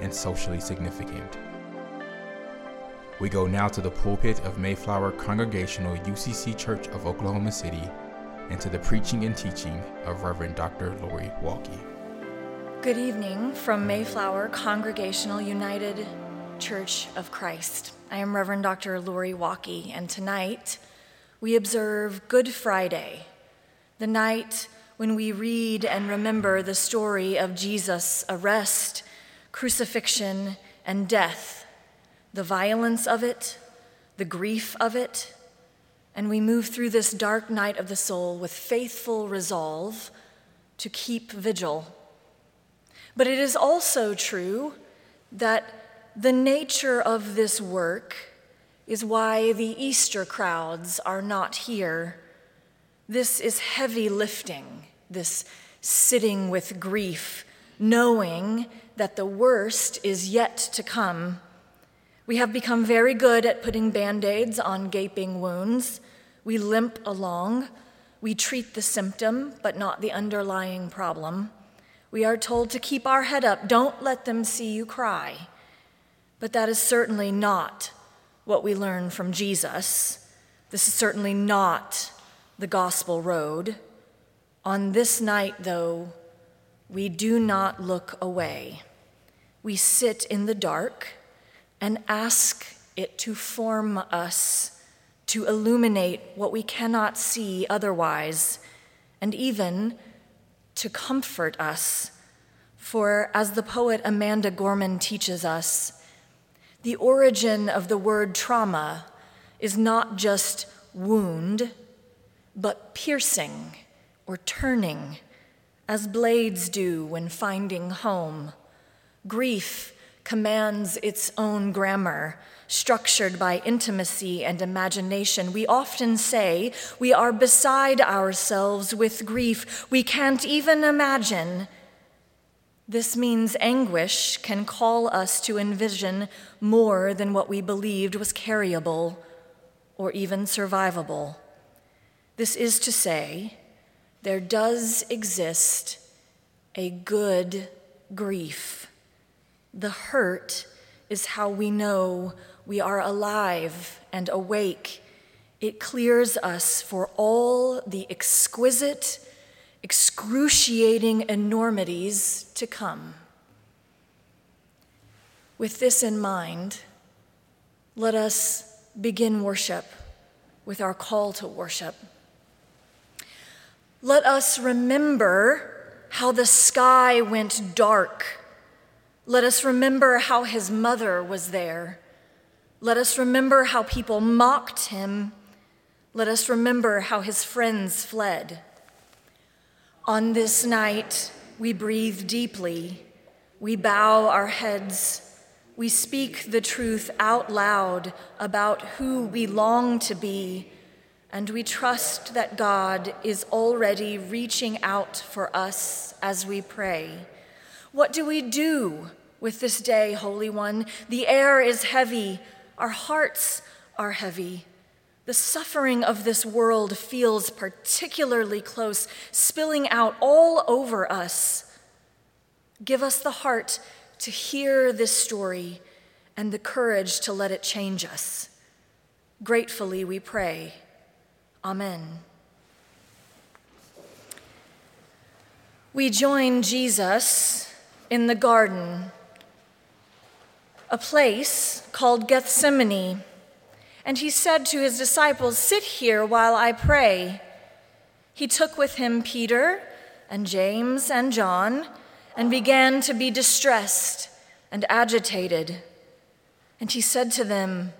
and socially significant. We go now to the pulpit of Mayflower Congregational UCC Church of Oklahoma City and to the preaching and teaching of Reverend Dr. Lori Walke. Good evening from Mayflower Congregational United Church of Christ. I am Reverend Dr. Lori Walke, and tonight we observe Good Friday, the night when we read and remember the story of Jesus' arrest crucifixion, and death, the violence of it, the grief of it, and we move through this dark night of the soul with faithful resolve to keep vigil. But it is also true that the nature of this work is why the Easter crowds are not here. This is heavy lifting, this sitting with grief, knowing that the worst is yet to come. We have become very good at putting band aids on gaping wounds. We limp along. We treat the symptom, but not the underlying problem. We are told to keep our head up, don't let them see you cry. But that is certainly not what we learn from Jesus. This is certainly not the gospel road. On this night, though, we do not look away. We sit in the dark and ask it to form us, to illuminate what we cannot see otherwise, and even to comfort us. For as the poet Amanda Gorman teaches us, the origin of the word trauma is not just wound, but piercing or turning as blades do when finding home. Grief commands its own grammar, structured by intimacy and imagination. We often say we are beside ourselves with grief. We can't even imagine. This means anguish can call us to envision more than what we believed was carryable or even survivable. This is to say, there does exist a good grief. The hurt is how we know we are alive and awake. It clears us for all the exquisite, excruciating enormities to come. With this in mind, let us begin worship with our call to worship. Let us remember how the sky went dark. Let us remember how his mother was there. Let us remember how people mocked him. Let us remember how his friends fled. On this night, we breathe deeply. We bow our heads. We speak the truth out loud about who we long to be and we trust that God is already reaching out for us as we pray. What do we do with this day, Holy One? The air is heavy, our hearts are heavy. The suffering of this world feels particularly close, spilling out all over us. Give us the heart to hear this story and the courage to let it change us. Gratefully we pray. Amen. we join Jesus in the garden, a place called Gethsemane. And he said to his disciples, Sit here while I pray. He took with him Peter and James and John and began to be distressed and agitated. And he said to them,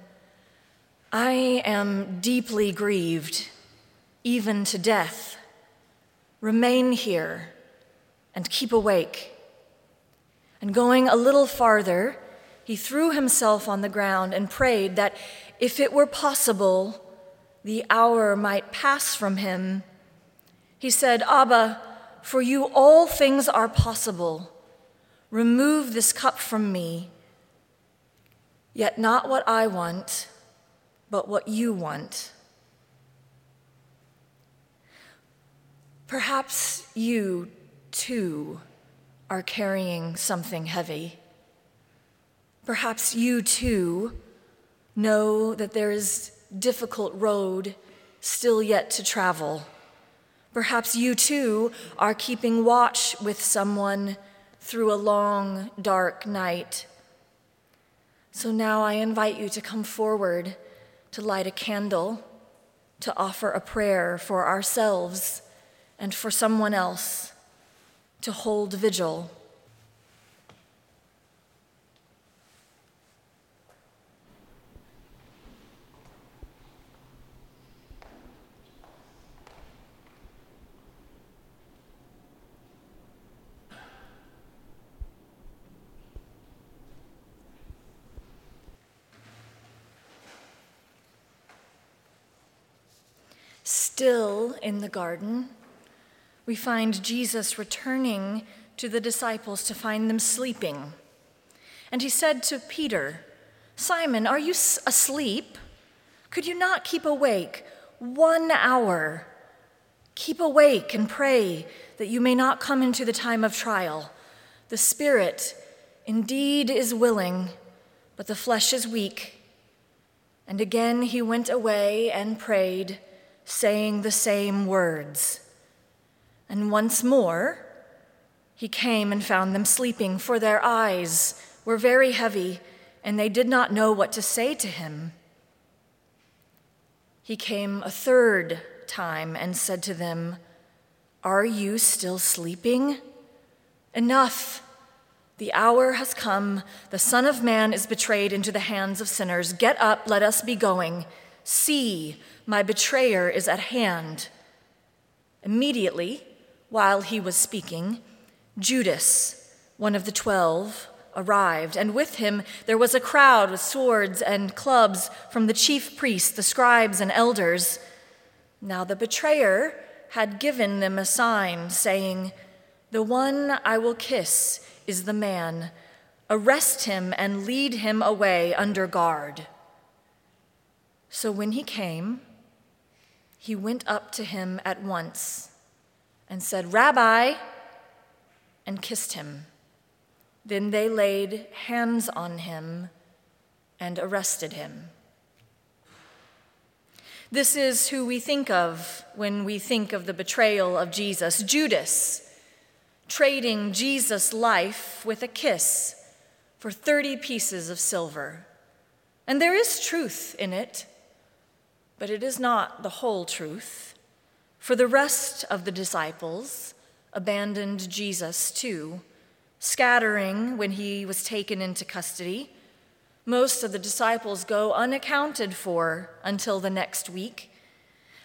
I am deeply grieved, even to death. Remain here and keep awake. And going a little farther, he threw himself on the ground and prayed that if it were possible, the hour might pass from him. He said, Abba, for you all things are possible. Remove this cup from me. Yet not what I want, but what you want. Perhaps you too are carrying something heavy. Perhaps you too know that there is difficult road still yet to travel. Perhaps you too are keeping watch with someone through a long, dark night. So now I invite you to come forward to light a candle, to offer a prayer for ourselves and for someone else to hold vigil. Still in the garden, we find Jesus returning to the disciples to find them sleeping. And he said to Peter, Simon, are you asleep? Could you not keep awake one hour? Keep awake and pray that you may not come into the time of trial. The Spirit indeed is willing, but the flesh is weak. And again he went away and prayed, saying the same words. And once more, he came and found them sleeping, for their eyes were very heavy, and they did not know what to say to him. He came a third time and said to them, Are you still sleeping? Enough! The hour has come. The Son of Man is betrayed into the hands of sinners. Get up, let us be going. See, my betrayer is at hand. Immediately, while he was speaking, Judas, one of the twelve, arrived, and with him there was a crowd with swords and clubs from the chief priests, the scribes, and elders. Now the betrayer had given them a sign, saying, The one I will kiss is the man. Arrest him and lead him away under guard. So when he came, he went up to him at once and said, Rabbi, and kissed him. Then they laid hands on him and arrested him. This is who we think of when we think of the betrayal of Jesus Judas, trading Jesus' life with a kiss for 30 pieces of silver. And there is truth in it, but it is not the whole truth. For the rest of the disciples abandoned Jesus too, scattering when he was taken into custody. Most of the disciples go unaccounted for until the next week.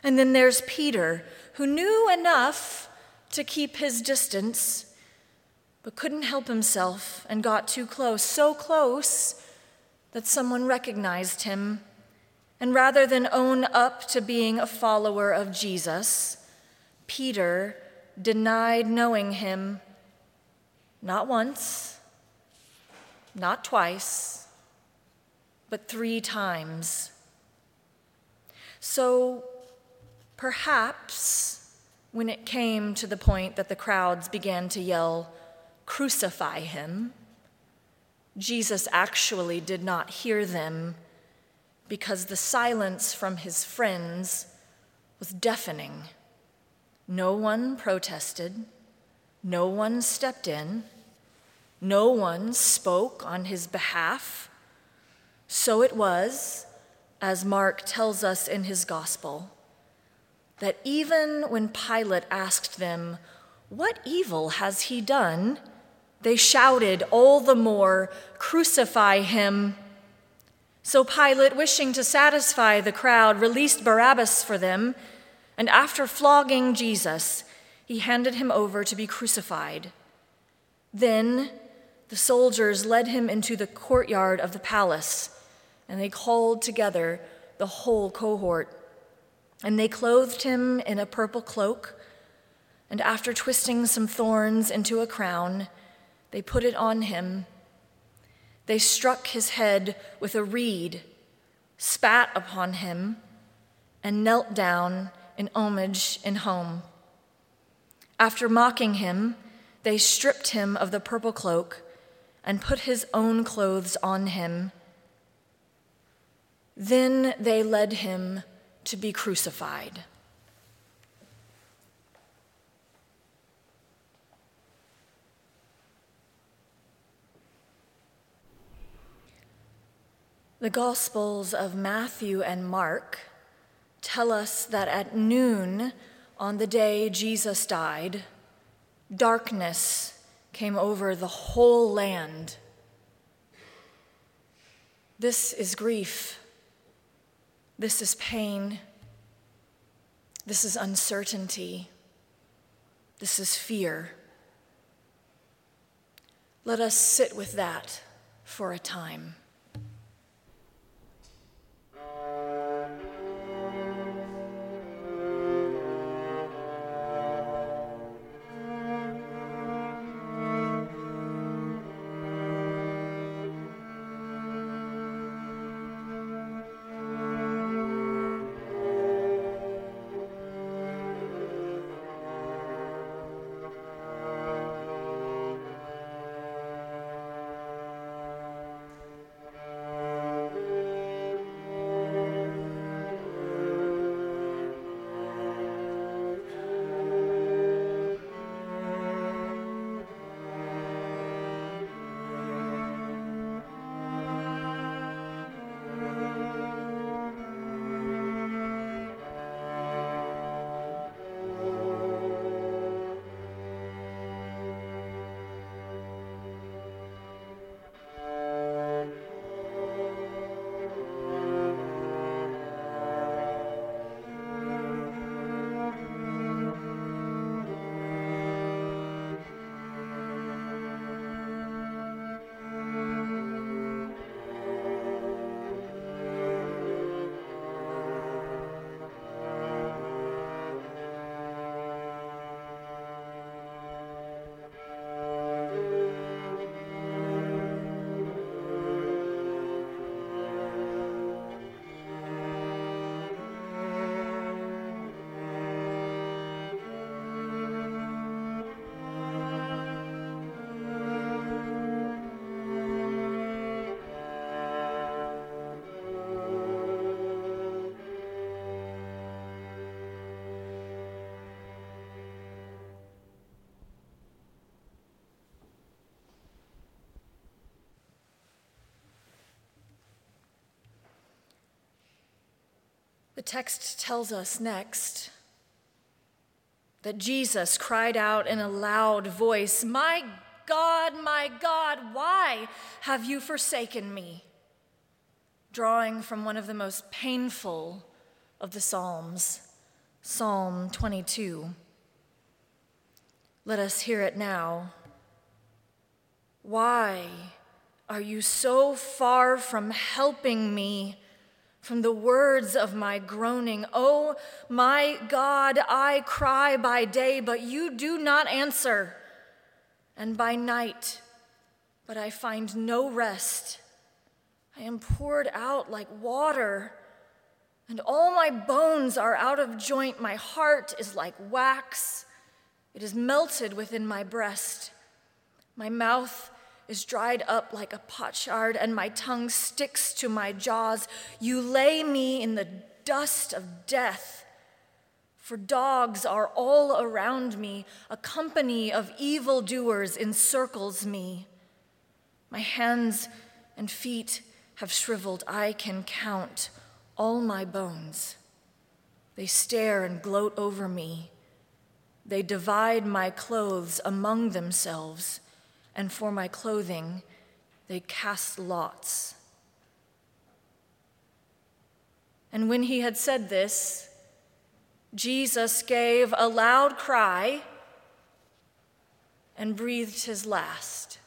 And then there's Peter, who knew enough to keep his distance, but couldn't help himself and got too close, so close that someone recognized him and rather than own up to being a follower of Jesus, Peter denied knowing him not once, not twice, but three times. So perhaps when it came to the point that the crowds began to yell, Crucify him, Jesus actually did not hear them because the silence from his friends was deafening. No one protested, No one stepped in, no one spoke on his behalf. So it was, as Mark tells us in his gospel, that even when Pilate asked them, What evil has he done? they shouted all the more, Crucify him! So Pilate, wishing to satisfy the crowd, released Barabbas for them, and after flogging Jesus, he handed him over to be crucified. Then the soldiers led him into the courtyard of the palace, and they called together the whole cohort. And they clothed him in a purple cloak, and after twisting some thorns into a crown, they put it on him. They struck his head with a reed, spat upon him, and knelt down in homage in home. After mocking him, they stripped him of the purple cloak and put his own clothes on him. Then they led him to be crucified. The Gospels of Matthew and Mark tell us that at noon on the day Jesus died, darkness came over the whole land. This is grief. This is pain. This is uncertainty. This is fear. Let us sit with that for a time. The text tells us next that Jesus cried out in a loud voice, My God, my God, why have you forsaken me? Drawing from one of the most painful of the Psalms, Psalm 22. Let us hear it now. Why are you so far from helping me? From the words of my groaning. Oh, my God, I cry by day, but you do not answer, and by night, but I find no rest. I am poured out like water, and all my bones are out of joint. My heart is like wax, it is melted within my breast. My mouth is dried up like a potsherd, and my tongue sticks to my jaws. You lay me in the dust of death, For dogs are all around me, a company of evildoers encircles me. My hands and feet have shriveled, I can count all my bones. They stare and gloat over me. They divide my clothes among themselves, and for my clothing they cast lots. And when he had said this, Jesus gave a loud cry and breathed his last.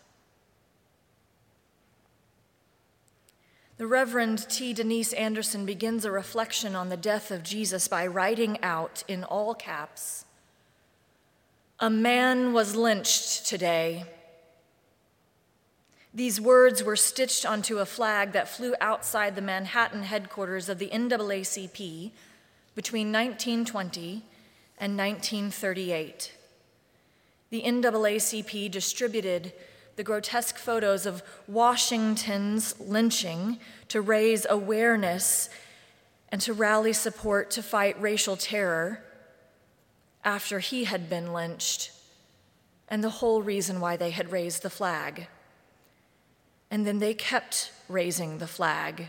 The Reverend T. Denise Anderson begins a reflection on the death of Jesus by writing out in all caps A man was lynched today. These words were stitched onto a flag that flew outside the Manhattan headquarters of the NAACP between 1920 and 1938. The NAACP distributed the grotesque photos of Washington's lynching to raise awareness and to rally support to fight racial terror after he had been lynched, and the whole reason why they had raised the flag. And then they kept raising the flag.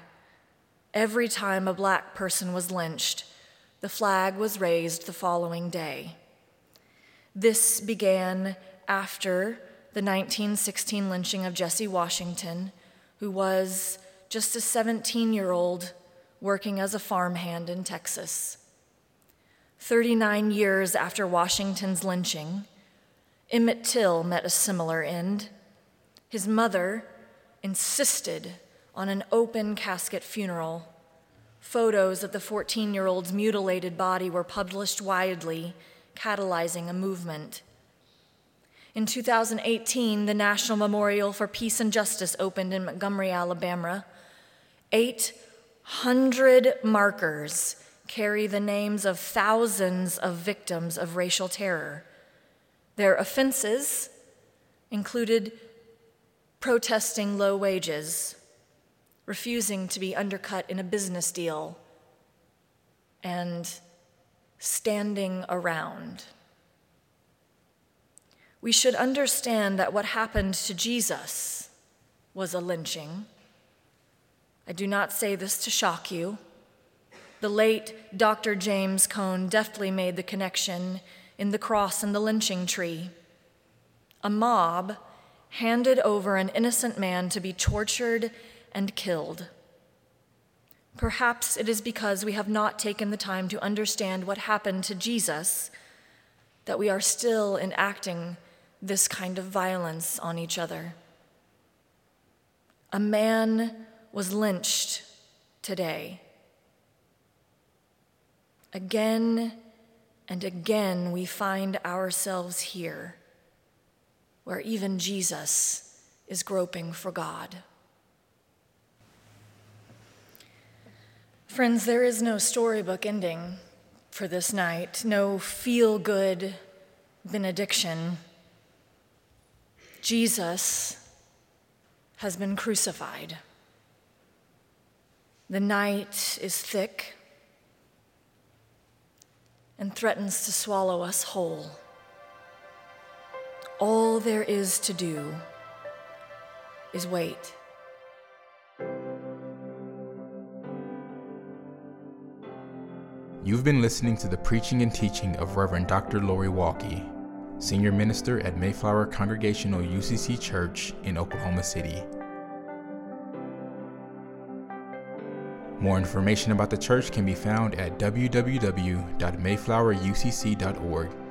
Every time a black person was lynched, the flag was raised the following day. This began after the 1916 lynching of Jesse Washington, who was just a 17 year old working as a farmhand in Texas. 39 years after Washington's lynching, Emmett Till met a similar end. His mother insisted on an open casket funeral Photos of the 14 year old's mutilated body were published widely, catalyzing a movement. In 2018, the National Memorial for Peace and Justice opened in Montgomery, Alabama. 800 markers carry the names of thousands of victims of racial terror. Their offenses included protesting low wages, refusing to be undercut in a business deal, and standing around. We should understand that what happened to Jesus was a lynching. I do not say this to shock you. The late Dr. James Cone deftly made the connection in the cross and the lynching tree. A mob handed over an innocent man to be tortured and killed. Perhaps it is because we have not taken the time to understand what happened to Jesus that we are still enacting this kind of violence on each other. A man was lynched today. Again and again, we find ourselves here where even Jesus is groping for God. Friends, there is no storybook ending for this night, no feel good benediction. Jesus has been crucified. The night is thick and threatens to swallow us whole. All there is to do is wait. You've been listening to the preaching and teaching of Reverend Dr. Lori Walke, Senior Minister at Mayflower Congregational UCC Church in Oklahoma City. More information about the church can be found at www.mayflowerucc.org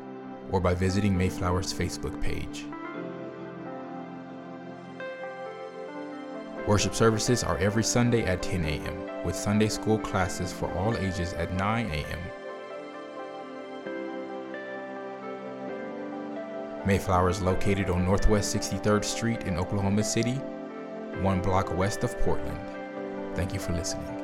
or by visiting Mayflower's Facebook page. Worship services are every Sunday at 10 a.m with Sunday school classes for all ages at 9 a.m. Mayflower is located on Northwest 63rd Street in Oklahoma City, one block west of Portland. Thank you for listening.